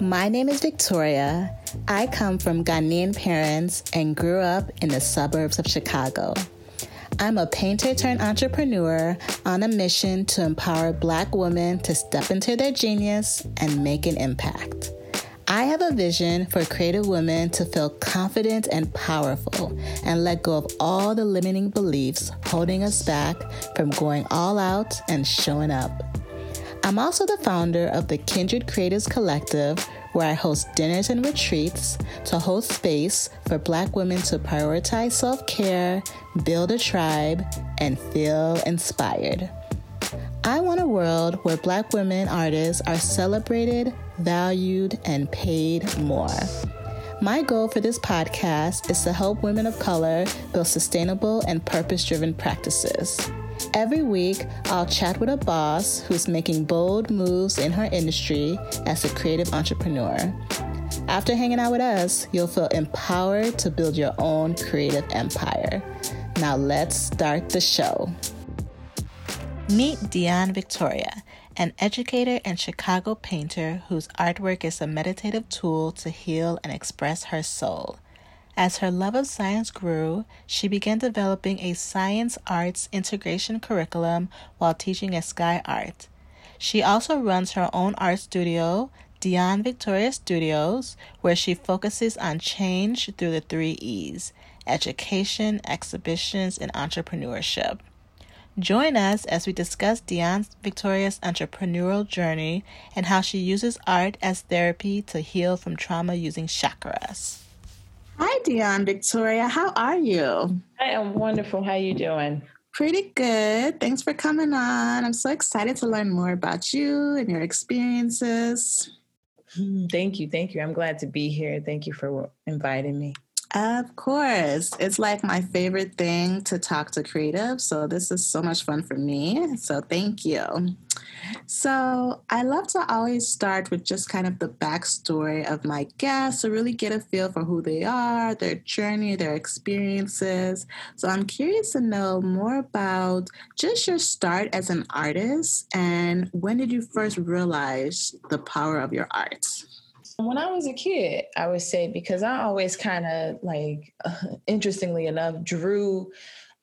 My name is Victoria. I come from Ghanaian parents and grew up in the suburbs of Chicago. I'm a painter turned entrepreneur on a mission to empower Black women to step into their genius and make an impact. I have a vision for creative women to feel confident and powerful and let go of all the limiting beliefs holding us back from going all out and showing up. I'm also the founder of the Kindred Creatives Collective, where I host dinners and retreats to host space for Black women to prioritize self care, build a tribe, and feel inspired. I want a world where Black women artists are celebrated, valued, and paid more. My goal for this podcast is to help women of color build sustainable and purpose driven practices. Every week, I'll chat with a boss who's making bold moves in her industry as a creative entrepreneur. After hanging out with us, you'll feel empowered to build your own creative empire. Now, let's start the show. Meet Dion Victoria, an educator and Chicago painter whose artwork is a meditative tool to heal and express her soul. As her love of science grew, she began developing a science arts integration curriculum while teaching at Sky Art. She also runs her own art studio, Dion Victoria Studios, where she focuses on change through the three E's education, exhibitions, and entrepreneurship. Join us as we discuss Dion Victoria's entrepreneurial journey and how she uses art as therapy to heal from trauma using chakras. Hi, Dion Victoria. How are you? I am wonderful. How are you doing? Pretty good. Thanks for coming on. I'm so excited to learn more about you and your experiences. Hmm, thank you. Thank you. I'm glad to be here. Thank you for inviting me. Of course. It's like my favorite thing to talk to creatives. So this is so much fun for me. So thank you. So I love to always start with just kind of the backstory of my guests to really get a feel for who they are, their journey, their experiences. So I'm curious to know more about just your start as an artist and when did you first realize the power of your art? When I was a kid, I would say because I always kind of like, uh, interestingly enough, drew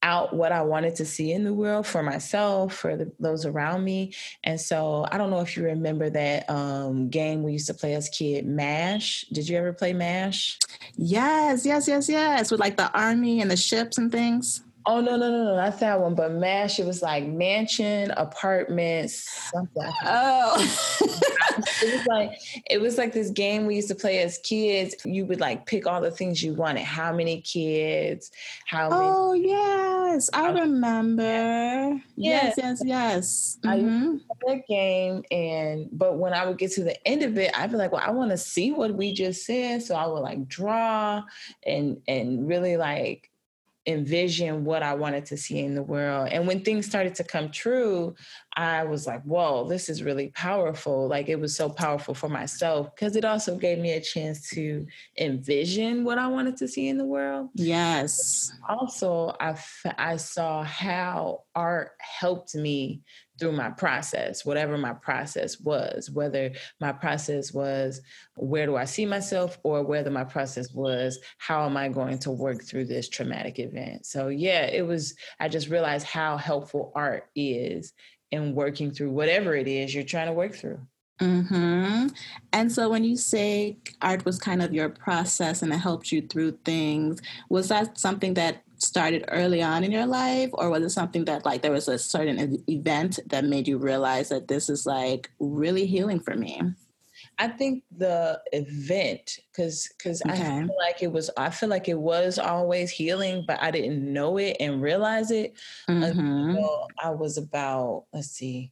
out what I wanted to see in the world for myself, for the, those around me. And so I don't know if you remember that um, game we used to play as kid, MASH. Did you ever play MASH? Yes, yes, yes, yes. With like the army and the ships and things. Oh no no no no not that one, but Mash. It was like mansion, apartments, something. Oh, it was like it was like this game we used to play as kids. You would like pick all the things you wanted. How many kids? How? many Oh yes, I remember. Yes, yes, yes. Mm-hmm. I that game, and but when I would get to the end of it, I'd be like, well, I want to see what we just said, so I would like draw and and really like envision what I wanted to see in the world. And when things started to come true, I was like, whoa, this is really powerful. Like it was so powerful for myself because it also gave me a chance to envision what I wanted to see in the world. Yes. Also, I, I saw how art helped me through my process, whatever my process was, whether my process was where do I see myself or whether my process was how am I going to work through this traumatic event. So, yeah, it was, I just realized how helpful art is in working through whatever it is you're trying to work through. Mm-hmm. And so when you say art was kind of your process and it helped you through things, was that something that started early on in your life or was it something that like there was a certain event that made you realize that this is like really healing for me i think the event because because okay. i feel like it was i feel like it was always healing but i didn't know it and realize it mm-hmm. until i was about let's see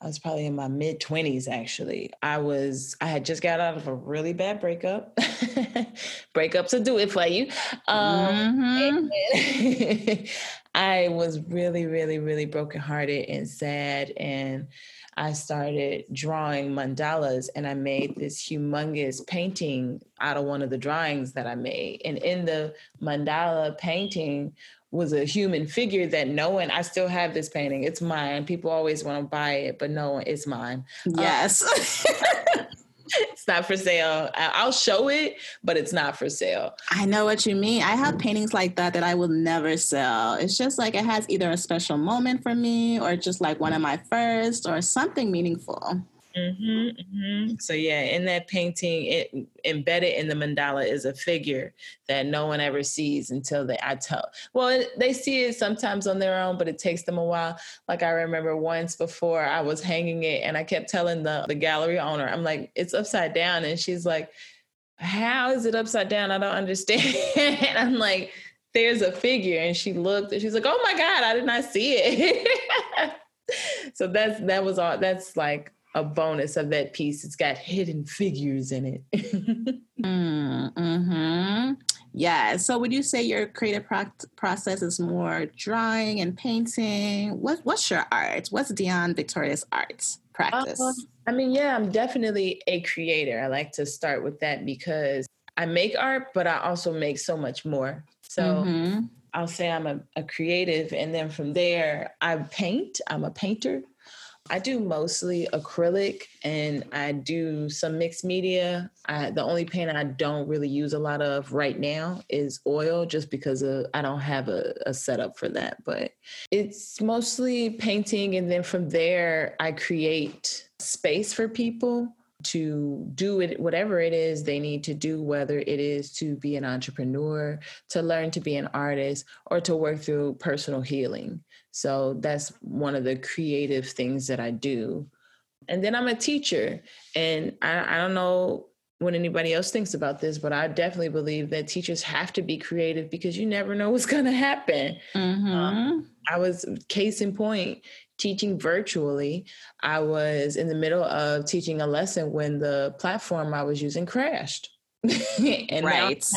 I was probably in my mid 20s actually. I was I had just got out of a really bad breakup. Breakups will do it for you. Um, mm-hmm. I was really really really brokenhearted and sad and I started drawing mandalas and I made this humongous painting out of one of the drawings that I made. And in the mandala painting was a human figure that no one i still have this painting it's mine people always want to buy it but no one it's mine yes um, it's not for sale. I'll show it, but it's not for sale. I know what you mean. I have paintings like that that I will never sell. It's just like it has either a special moment for me or just like one of my first or something meaningful. Mm-hmm, mm-hmm. So yeah, in that painting, it embedded in the mandala is a figure that no one ever sees until they I tell. Well, they see it sometimes on their own, but it takes them a while. Like I remember once before I was hanging it, and I kept telling the the gallery owner, I'm like, it's upside down, and she's like, How is it upside down? I don't understand. and I'm like, There's a figure, and she looked, and she's like, Oh my god, I did not see it. so that's that was all. That's like a bonus of that piece. It's got hidden figures in it. mm, hmm Yeah. So, would you say your creative pro- process is more drawing and painting? What What's your art? What's Dion Victoria's art practice? Uh, I mean, yeah, I'm definitely a creator. I like to start with that because I make art, but I also make so much more. So. Mm-hmm. I'll say I'm a, a creative, and then from there, I paint. I'm a painter. I do mostly acrylic and I do some mixed media. I, the only paint I don't really use a lot of right now is oil just because of, I don't have a, a setup for that. But it's mostly painting. And then from there, I create space for people to do it whatever it is they need to do whether it is to be an entrepreneur to learn to be an artist or to work through personal healing so that's one of the creative things that I do. And then I'm a teacher. And I, I don't know what anybody else thinks about this, but I definitely believe that teachers have to be creative because you never know what's going to happen. Mm-hmm. Um, I was, case in point, teaching virtually. I was in the middle of teaching a lesson when the platform I was using crashed. and right.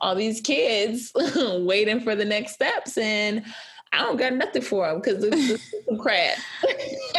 all these kids waiting for the next steps. And I don't got nothing for them because it's, some crap.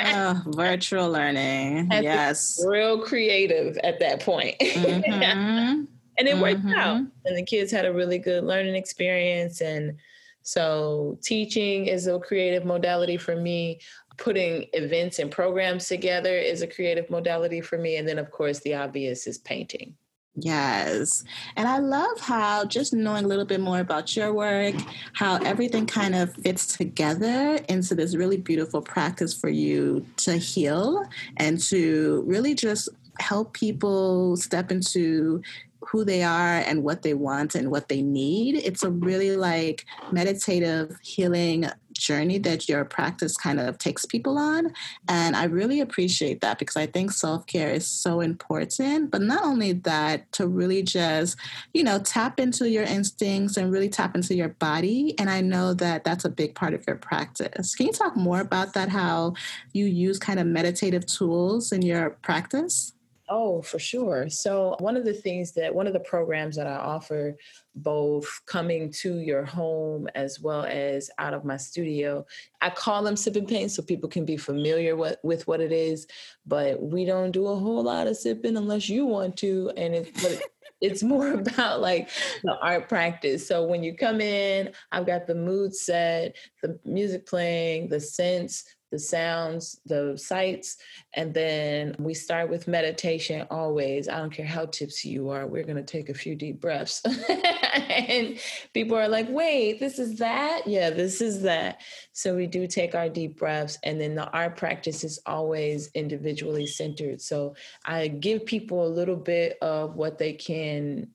oh, virtual learning. yes. Real creative at that point. Mm-hmm. and it mm-hmm. worked out. And the kids had a really good learning experience. And so teaching is a creative modality for me. Putting events and programs together is a creative modality for me. And then, of course, the obvious is painting. Yes. And I love how just knowing a little bit more about your work, how everything kind of fits together into this really beautiful practice for you to heal and to really just help people step into who they are and what they want and what they need. It's a really like meditative healing journey that your practice kind of takes people on. And I really appreciate that because I think self care is so important. But not only that, to really just, you know, tap into your instincts and really tap into your body. And I know that that's a big part of your practice. Can you talk more about that? How you use kind of meditative tools in your practice? Oh, for sure. So, one of the things that one of the programs that I offer, both coming to your home as well as out of my studio, I call them sip and paint so people can be familiar with, with what it is. But we don't do a whole lot of sipping unless you want to. And it's, but it's more about like the art practice. So, when you come in, I've got the mood set, the music playing, the scents, the sounds, the sights, and then we start with meditation always. I don't care how tipsy you are, we're going to take a few deep breaths. and people are like, wait, this is that? Yeah, this is that. So we do take our deep breaths, and then the art practice is always individually centered. So I give people a little bit of what they can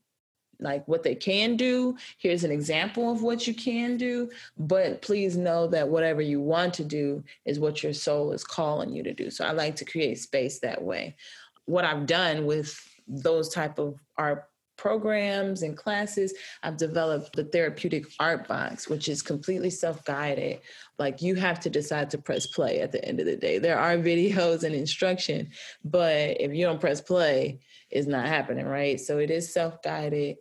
like what they can do. Here's an example of what you can do. But please know that whatever you want to do is what your soul is calling you to do. So I like to create space that way. What I've done with those type of art programs and classes, I've developed the therapeutic art box, which is completely self guided. Like you have to decide to press play at the end of the day. There are videos and instruction, but if you don't press play, it's not happening, right? So it is self guided.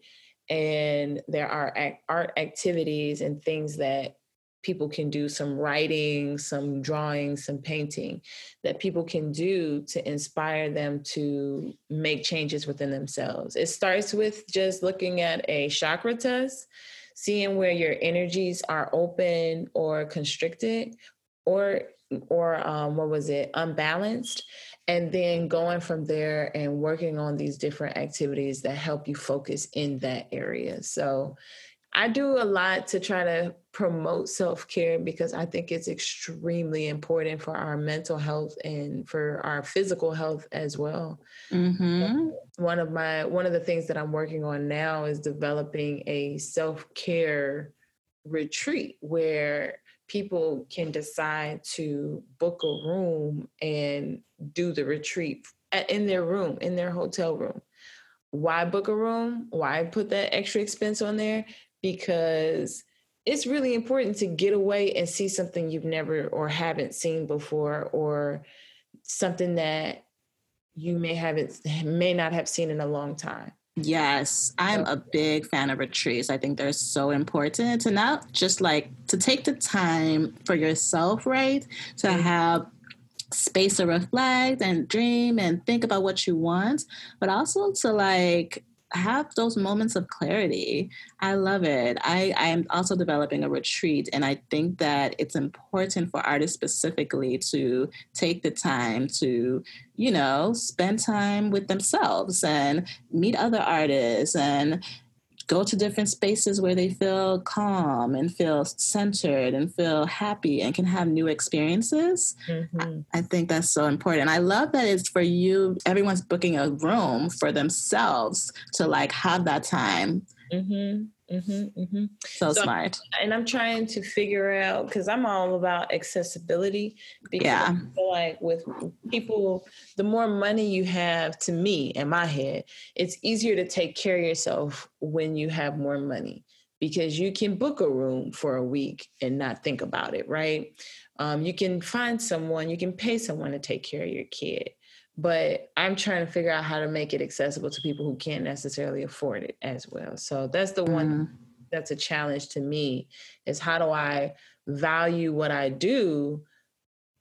And there are art activities and things that people can do some writing, some drawing, some painting that people can do to inspire them to make changes within themselves. It starts with just looking at a chakra test, seeing where your energies are open or constricted, or or um, what was it unbalanced and then going from there and working on these different activities that help you focus in that area so I do a lot to try to promote self care because I think it's extremely important for our mental health and for our physical health as well. Mm-hmm. One of my one of the things that I'm working on now is developing a self care retreat where people can decide to book a room and do the retreat in their room in their hotel room why book a room why put that extra expense on there because it's really important to get away and see something you've never or haven't seen before or something that you may haven't may not have seen in a long time Yes, I'm a big fan of retreats. I think they're so important to not just like to take the time for yourself, right? To mm-hmm. have space to reflect and dream and think about what you want, but also to like have those moments of clarity. I love it. I, I am also developing a retreat, and I think that it's important for artists specifically to take the time to, you know, spend time with themselves and meet other artists and go to different spaces where they feel calm and feel centered and feel happy and can have new experiences. Mm-hmm. I, I think that's so important. I love that it's for you, everyone's booking a room for themselves to like have that time. Mm-hmm. Mm-hmm, mm-hmm. So, so, smart. And I'm trying to figure out because I'm all about accessibility. Because yeah. I feel like with people, the more money you have, to me, in my head, it's easier to take care of yourself when you have more money because you can book a room for a week and not think about it, right? Um, you can find someone, you can pay someone to take care of your kid but I'm trying to figure out how to make it accessible to people who can't necessarily afford it as well. So that's the one mm. that's a challenge to me is how do I value what I do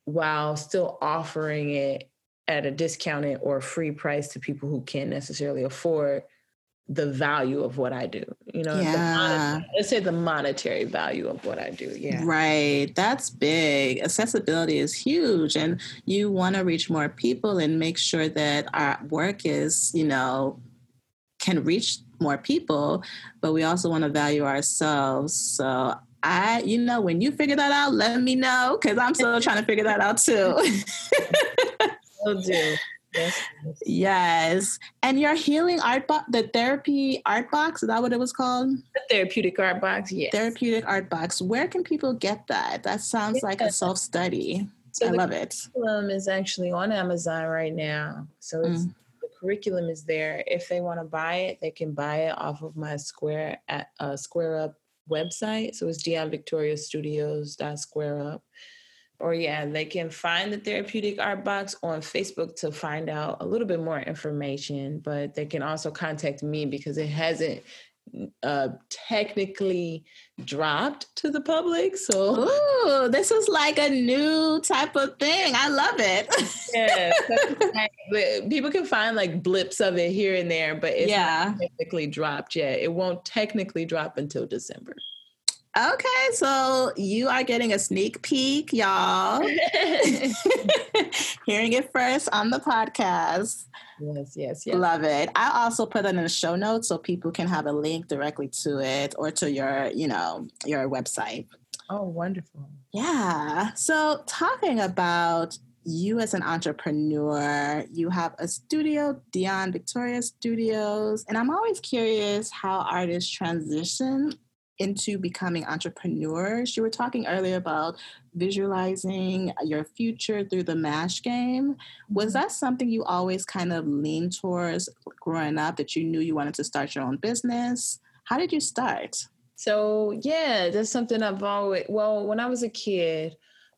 while still offering it at a discounted or free price to people who can't necessarily afford the value of what I do. You know, yeah. let's say the monetary value of what I do. Yeah. Right. That's big. Accessibility is huge. And you want to reach more people and make sure that our work is, you know, can reach more people, but we also want to value ourselves. So I, you know, when you figure that out, let me know because I'm still trying to figure that out too. Will do. Yes. Yes. And your healing art box, the therapy art box, is that what it was called? The therapeutic art box, yes. Therapeutic art box. Where can people get that? That sounds like a self study. So I love it. Curriculum is actually on Amazon right now. So it's mm. the curriculum is there. If they want to buy it, they can buy it off of my Square at uh, Square Up website. So it's Dion Victoria Studios Square Up or yeah, they can find the therapeutic art box on Facebook to find out a little bit more information. But they can also contact me because it hasn't uh, technically dropped to the public. So, Ooh, this is like a new type of thing. I love it. yeah, people can find like blips of it here and there, but it's yeah. not technically dropped yet. It won't technically drop until December. Okay, so you are getting a sneak peek, y'all. Hearing it first on the podcast. Yes, yes, yes. Love it. I also put it in the show notes so people can have a link directly to it or to your, you know, your website. Oh, wonderful. Yeah. So talking about you as an entrepreneur, you have a studio, Dion Victoria Studios, and I'm always curious how artists transition into becoming entrepreneurs. You were talking earlier about visualizing your future through the MASH game. Was mm-hmm. that something you always kind of leaned towards growing up that you knew you wanted to start your own business? How did you start? So, yeah, that's something I've always, well, when I was a kid,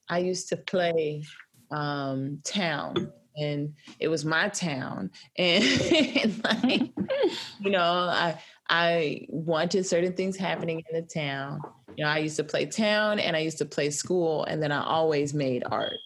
I used to play um, town and it was my town and, and like you know i I wanted certain things happening in the town. You know, I used to play town and I used to play school, and then I always made art.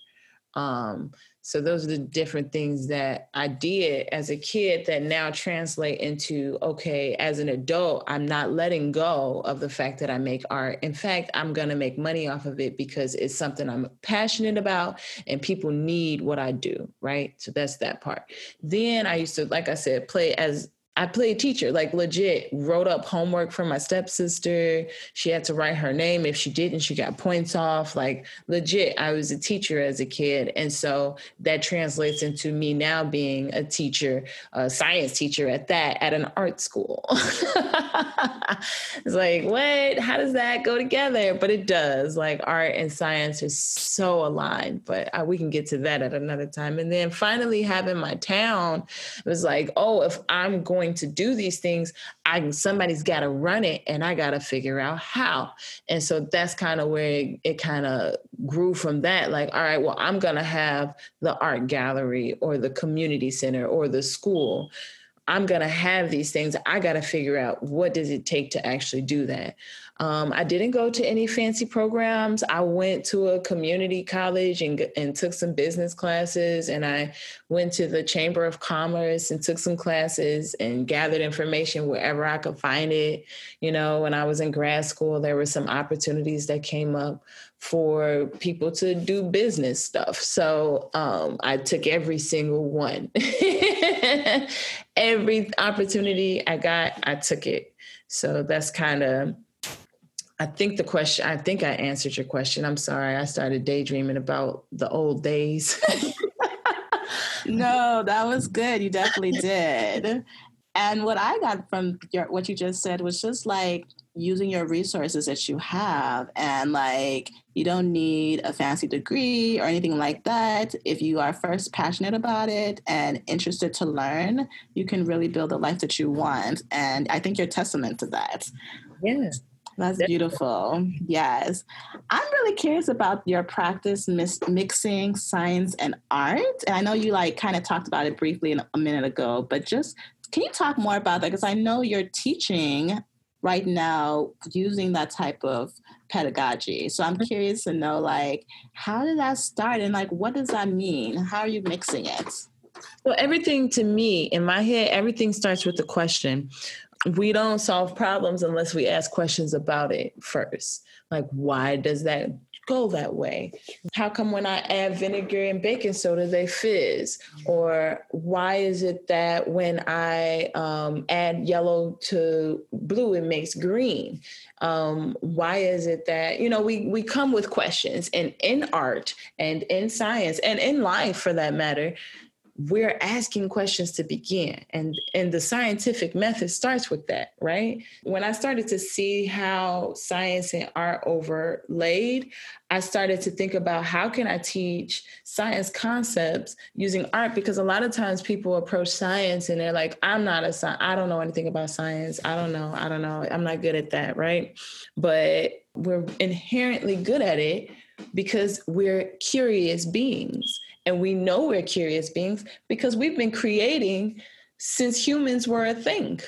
Um, So those are the different things that I did as a kid that now translate into okay, as an adult, I'm not letting go of the fact that I make art. In fact, I'm going to make money off of it because it's something I'm passionate about and people need what I do, right? So that's that part. Then I used to like I said play as I played teacher, like legit, wrote up homework for my stepsister. She had to write her name. If she didn't, she got points off. Like legit, I was a teacher as a kid. And so that translates into me now being a teacher, a science teacher at that, at an art school. it's like, what? How does that go together? But it does. Like art and science is so aligned. But uh, we can get to that at another time. And then finally having my town was like, oh, if I'm going to do these things, I somebody's got to run it, and I got to figure out how. And so that's kind of where it, it kind of grew from that. Like, all right, well, I'm gonna have the art gallery or the community center or the school. I'm gonna have these things. I got to figure out what does it take to actually do that. Um, I didn't go to any fancy programs. I went to a community college and, and took some business classes, and I went to the Chamber of Commerce and took some classes and gathered information wherever I could find it. You know, when I was in grad school, there were some opportunities that came up for people to do business stuff. So um, I took every single one. every opportunity I got, I took it. So that's kind of I think the question, I think I answered your question. I'm sorry. I started daydreaming about the old days. no, that was good. You definitely did. And what I got from your, what you just said was just like using your resources that you have and like you don't need a fancy degree or anything like that. If you are first passionate about it and interested to learn, you can really build the life that you want. And I think you're testament to that. Yes. That's beautiful. Yes. I'm really curious about your practice mis- mixing science and art. And I know you like kind of talked about it briefly a minute ago, but just can you talk more about that? Because I know you're teaching right now using that type of pedagogy. So I'm mm-hmm. curious to know like how did that start and like what does that mean? How are you mixing it? Well, everything to me in my head, everything starts with the question we don't solve problems unless we ask questions about it first. Like, why does that go that way? How come when I add vinegar and baking soda, they fizz? Or why is it that when I um, add yellow to blue, it makes green? Um, why is it that, you know, we, we come with questions and in art and in science and in life for that matter, we're asking questions to begin. And and the scientific method starts with that right? When i started to see how science and art overlaid i started to think about how can i teach science concepts using art? Because a lot of times people approach science and they're like i'm not a science i don't know anything about science. I don't know. I don't know. I'm not good at that right? But we're inherently good at it because we're curious beings and we know we're curious beings because we've been creating since humans were a thing.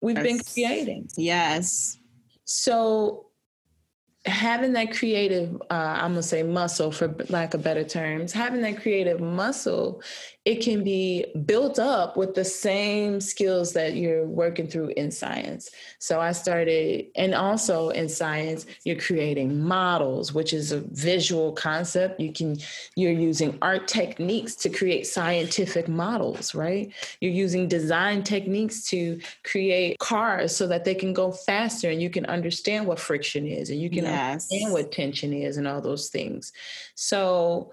We've yes. been creating. Yes. So having that creative uh, i'm going to say muscle for lack of better terms having that creative muscle it can be built up with the same skills that you're working through in science. So I started, and also in science, you're creating models, which is a visual concept. You can, you're using art techniques to create scientific models, right? You're using design techniques to create cars so that they can go faster and you can understand what friction is and you can yes. understand what tension is and all those things. So,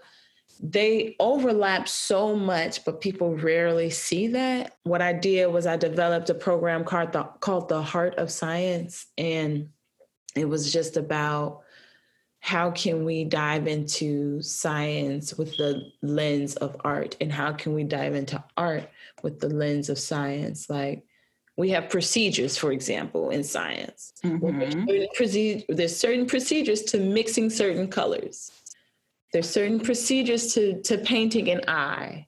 they overlap so much, but people rarely see that. What I did was I developed a program called the, called the Heart of Science, and it was just about how can we dive into science with the lens of art, and how can we dive into art with the lens of science, like we have procedures, for example, in science. Mm-hmm. There's, certain there's certain procedures to mixing certain colors there's certain procedures to to painting an eye,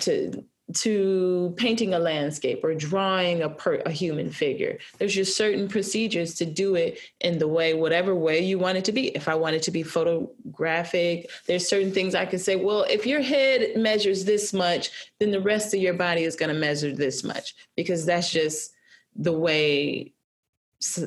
to to painting a landscape or drawing a, per, a human figure. There's just certain procedures to do it in the way, whatever way you want it to be. If I want it to be photographic, there's certain things I can say, well, if your head measures this much, then the rest of your body is going to measure this much because that's just the way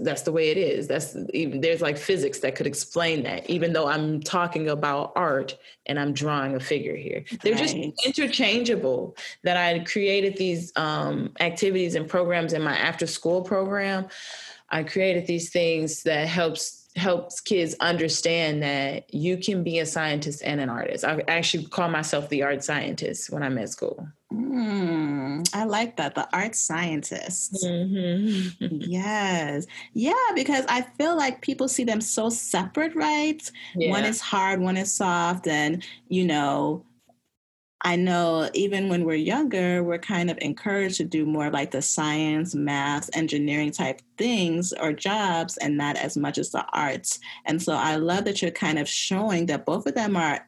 that's the way it is that's even there's like physics that could explain that even though i'm talking about art and i'm drawing a figure here they're just interchangeable that i created these um, activities and programs in my after school program i created these things that helps helps kids understand that you can be a scientist and an artist. I actually call myself the art scientist when I'm at school. Mm, I like that, the art scientist. Mm-hmm. yes. Yeah, because I feel like people see them so separate, right? Yeah. One is hard, one is soft, and, you know, I know even when we're younger, we're kind of encouraged to do more like the science, math, engineering type things or jobs and not as much as the arts. And so I love that you're kind of showing that both of them are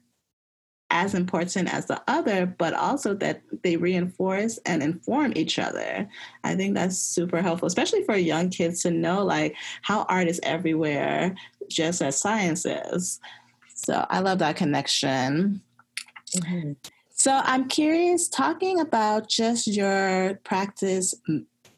as important as the other, but also that they reinforce and inform each other. I think that's super helpful, especially for young kids to know like how art is everywhere, just as science is. So I love that connection. Mm-hmm. So I'm curious, talking about just your practice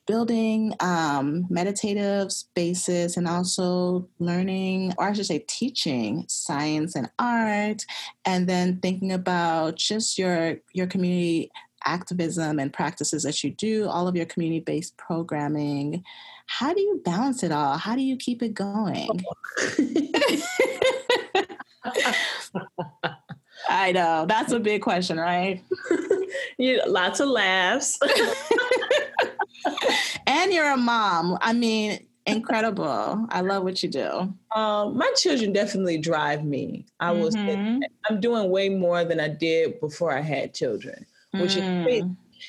building um, meditative spaces and also learning, or I should say, teaching science and art, and then thinking about just your your community activism and practices that you do, all of your community based programming. How do you balance it all? How do you keep it going? I know. That's a big question, right? you lots of laughs. and you're a mom. I mean, incredible. I love what you do. Um, my children definitely drive me. I mm-hmm. was I'm doing way more than I did before I had children, which mm. is great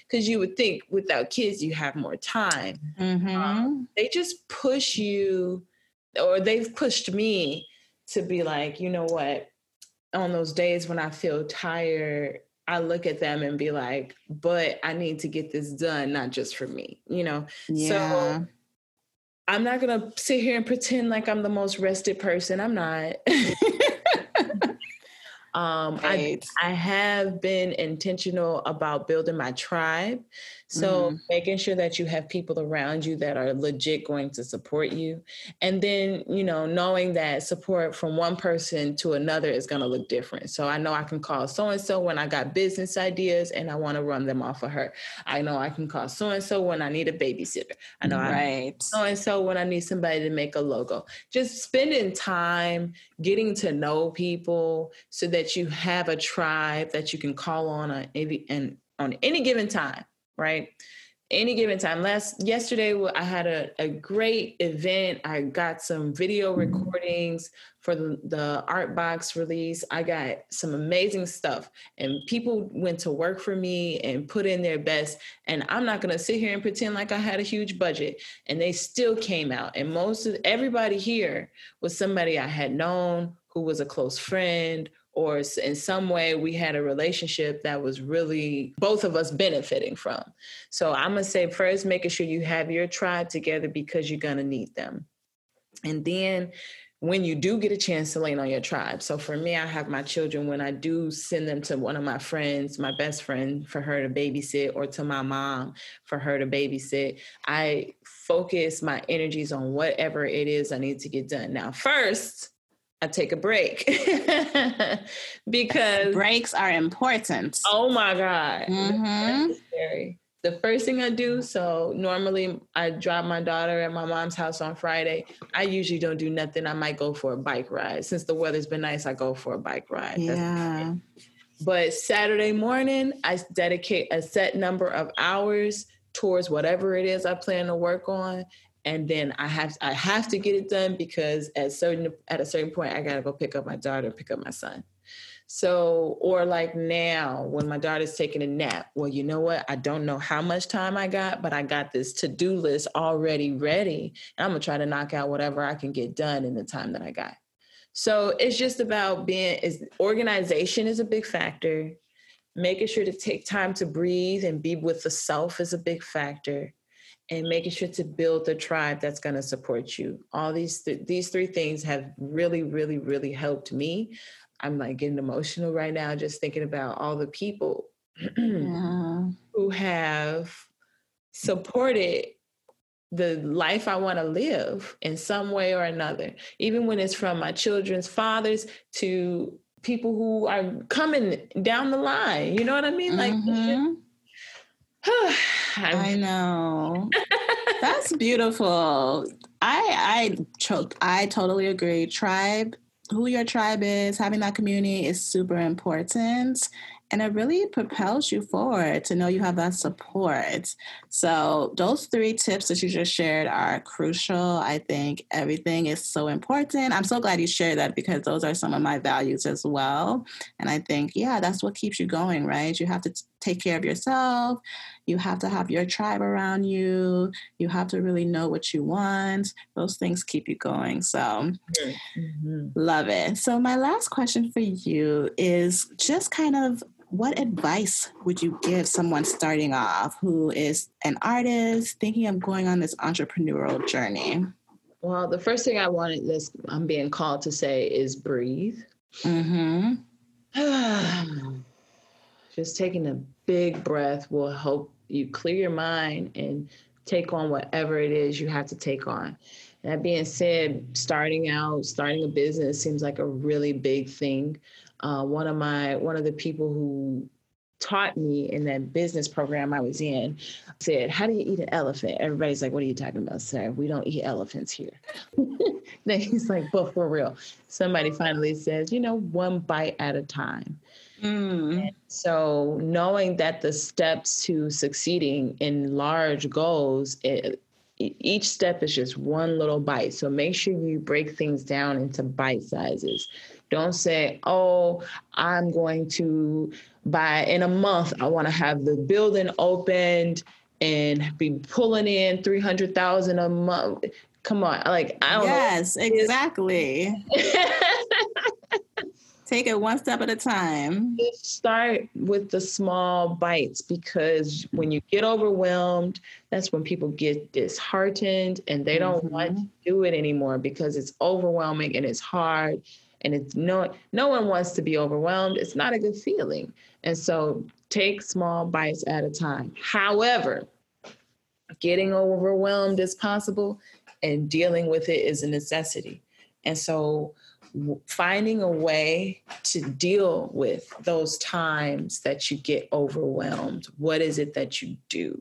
because you would think without kids you have more time. Mm-hmm. Um, they just push you, or they've pushed me to be like, you know what? On those days when I feel tired, I look at them and be like, but I need to get this done, not just for me, you know? Yeah. So I'm not going to sit here and pretend like I'm the most rested person. I'm not. Um, right. I, I have been intentional about building my tribe. So mm-hmm. making sure that you have people around you that are legit going to support you. And then, you know, knowing that support from one person to another is going to look different. So I know I can call so and so when I got business ideas and I want to run them off of her. I know I can call so and so when I need a babysitter. I know right. so and so when I need somebody to make a logo. Just spending time getting to know people so that you have a tribe that you can call on on any, and on any given time right? Any given time. Last yesterday, I had a, a great event. I got some video recordings for the, the art box release. I got some amazing stuff, and people went to work for me and put in their best. And I'm not gonna sit here and pretend like I had a huge budget. And they still came out. And most of everybody here was somebody I had known who was a close friend or in some way we had a relationship that was really both of us benefiting from. So I'm gonna say first, making sure you have your tribe together because you're gonna need them. And then when you do get a chance to lean on your tribe. So for me, I have my children when I do send them to one of my friends, my best friend, for her to babysit, or to my mom for her to babysit, I focus my energies on whatever it is I need to get done. Now, first, I take a break because breaks are important. Oh my God. Mm-hmm. The first thing I do, so normally I drop my daughter at my mom's house on Friday. I usually don't do nothing. I might go for a bike ride. Since the weather's been nice, I go for a bike ride. Yeah. But Saturday morning, I dedicate a set number of hours towards whatever it is I plan to work on and then I have I have to get it done because at certain at a certain point I gotta go pick up my daughter, pick up my son. So, or like now when my daughter's taking a nap, well, you know what? I don't know how much time I got, but I got this to do list already ready. And I'm gonna try to knock out whatever I can get done in the time that I got. So it's just about being is organization is a big factor making sure to take time to breathe and be with the self is a big factor and making sure to build the tribe that's going to support you all these th- these three things have really really really helped me i'm like getting emotional right now just thinking about all the people yeah. who have supported the life I want to live in some way or another, even when it's from my children's fathers to people who are coming down the line. You know what I mean? Mm-hmm. I know. That's beautiful. I I I totally agree. Tribe, who your tribe is, having that community is super important and it really propels you forward to know you have that support. So, those three tips that you just shared are crucial. I think everything is so important. I'm so glad you shared that because those are some of my values as well. And I think, yeah, that's what keeps you going, right? You have to take care of yourself. You have to have your tribe around you. You have to really know what you want. Those things keep you going. So, mm-hmm. love it. So, my last question for you is just kind of what advice would you give someone starting off who is an artist thinking of going on this entrepreneurial journey? Well, the first thing I wanted this I'm being called to say is breathe. Mm-hmm. Just taking a big breath will help you clear your mind and take on whatever it is you have to take on. That being said, starting out, starting a business seems like a really big thing uh, one of my one of the people who taught me in that business program I was in said, How do you eat an elephant? Everybody's like, What are you talking about, sir? We don't eat elephants here. then he's like, But for real. Somebody finally says, You know, one bite at a time. Mm. So knowing that the steps to succeeding in large goals, it, each step is just one little bite. So make sure you break things down into bite sizes. Don't say, oh, I'm going to by in a month, I want to have the building opened and be pulling in 300,000 a month. Come on. Like, I don't yes, know. exactly. Take it one step at a time. Just start with the small bites because when you get overwhelmed, that's when people get disheartened and they don't mm-hmm. want to do it anymore because it's overwhelming and it's hard and it's no no one wants to be overwhelmed it's not a good feeling and so take small bites at a time however getting overwhelmed is possible and dealing with it is a necessity and so finding a way to deal with those times that you get overwhelmed. What is it that you do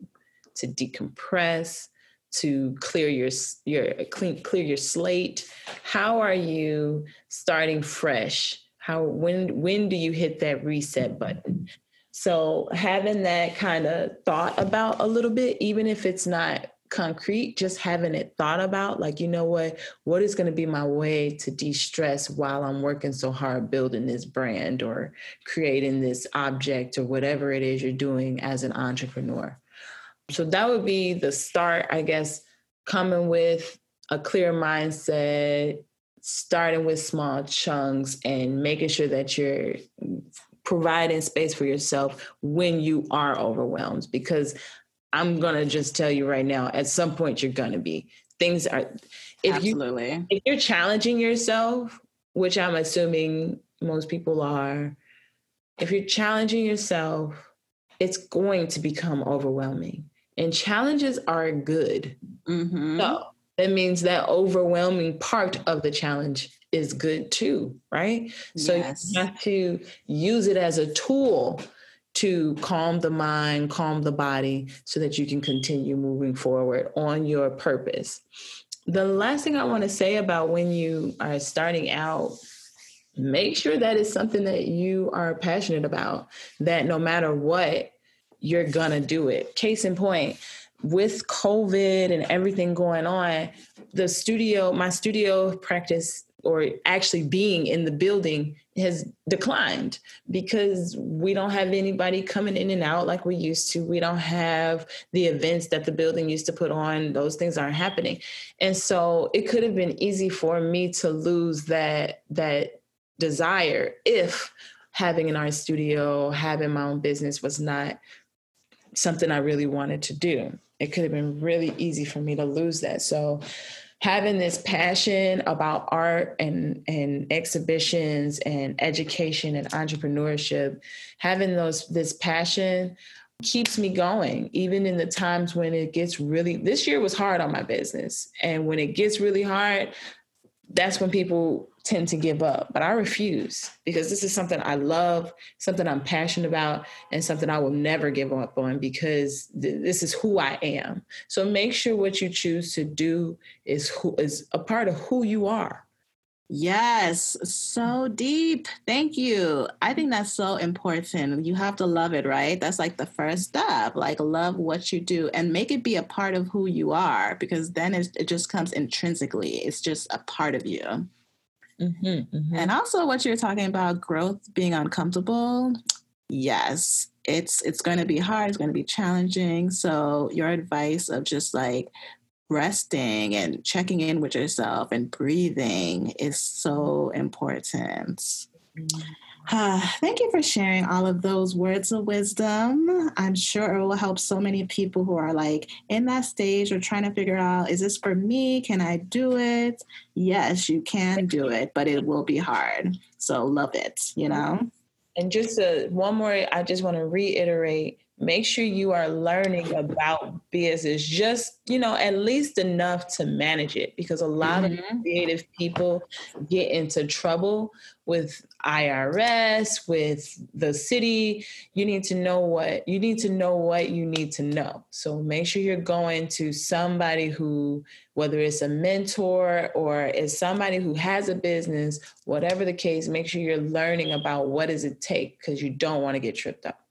to decompress to clear your your clean clear your slate? How are you starting fresh? How when when do you hit that reset button? So having that kind of thought about a little bit even if it's not concrete just having it thought about like you know what what is going to be my way to de-stress while i'm working so hard building this brand or creating this object or whatever it is you're doing as an entrepreneur so that would be the start, I guess, coming with a clear mindset, starting with small chunks and making sure that you're providing space for yourself when you are overwhelmed. Because I'm gonna just tell you right now, at some point you're gonna be. Things are if Absolutely. you if you're challenging yourself, which I'm assuming most people are, if you're challenging yourself, it's going to become overwhelming and challenges are good. Mm-hmm. So that means that overwhelming part of the challenge is good too, right? So yes. you have to use it as a tool to calm the mind, calm the body, so that you can continue moving forward on your purpose. The last thing I want to say about when you are starting out, make sure that is something that you are passionate about, that no matter what, you're gonna do it. Case in point, with COVID and everything going on, the studio, my studio practice or actually being in the building has declined because we don't have anybody coming in and out like we used to. We don't have the events that the building used to put on. Those things aren't happening. And so it could have been easy for me to lose that that desire if having an art studio, having my own business was not something I really wanted to do. It could have been really easy for me to lose that. So having this passion about art and and exhibitions and education and entrepreneurship, having those this passion keeps me going even in the times when it gets really this year was hard on my business. And when it gets really hard that's when people tend to give up, but I refuse because this is something I love, something I'm passionate about, and something I will never give up on because th- this is who I am. So make sure what you choose to do is who is a part of who you are. Yes, so deep. Thank you. I think that's so important. You have to love it, right? That's like the first step. Like, love what you do and make it be a part of who you are because then it just comes intrinsically. It's just a part of you. Mm-hmm, mm-hmm. And also, what you're talking about, growth being uncomfortable. Yes, it's it's going to be hard. It's going to be challenging. So, your advice of just like resting and checking in with yourself and breathing is so important. Mm-hmm. Uh, thank you for sharing all of those words of wisdom. I'm sure it will help so many people who are like in that stage or trying to figure out is this for me? Can I do it? Yes, you can do it, but it will be hard. So love it, you know? And just uh, one more, I just want to reiterate make sure you are learning about business just you know at least enough to manage it because a lot mm-hmm. of creative people get into trouble with IRS with the city. You need to know what you need to know what you need to know. So make sure you're going to somebody who whether it's a mentor or is somebody who has a business whatever the case make sure you're learning about what does it take because you don't want to get tripped up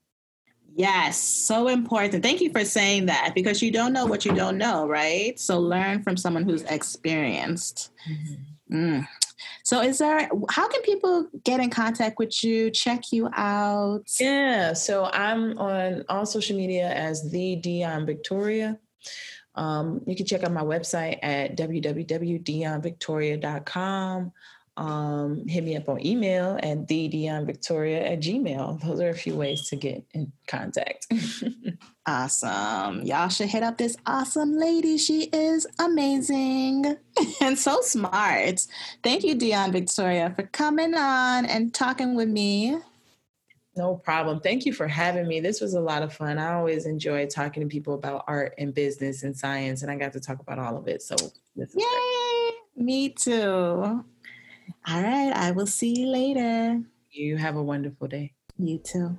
Yes, so important. Thank you for saying that because you don't know what you don't know, right? So learn from someone who's experienced. Mm-hmm. Mm. So, is there, how can people get in contact with you, check you out? Yeah, so I'm on all social media as the Dion Victoria. Um, you can check out my website at www.dionvictoria.com um, hit me up on email at thedionvictoria at gmail. Those are a few ways to get in contact. awesome. Y'all should hit up this awesome lady. She is amazing and so smart. Thank you, Dion Victoria, for coming on and talking with me. No problem. Thank you for having me. This was a lot of fun. I always enjoy talking to people about art and business and science, and I got to talk about all of it. So, Yay! Great. Me too. All right. I will see you later. You have a wonderful day. You too.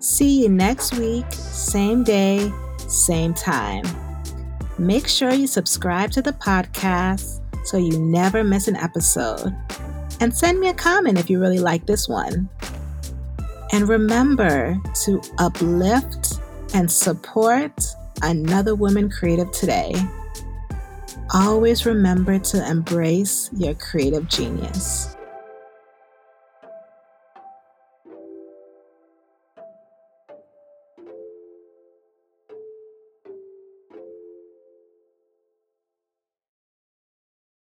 See you next week, same day, same time. Make sure you subscribe to the podcast so you never miss an episode. And send me a comment if you really like this one. And remember to uplift and support another woman creative today always remember to embrace your creative genius.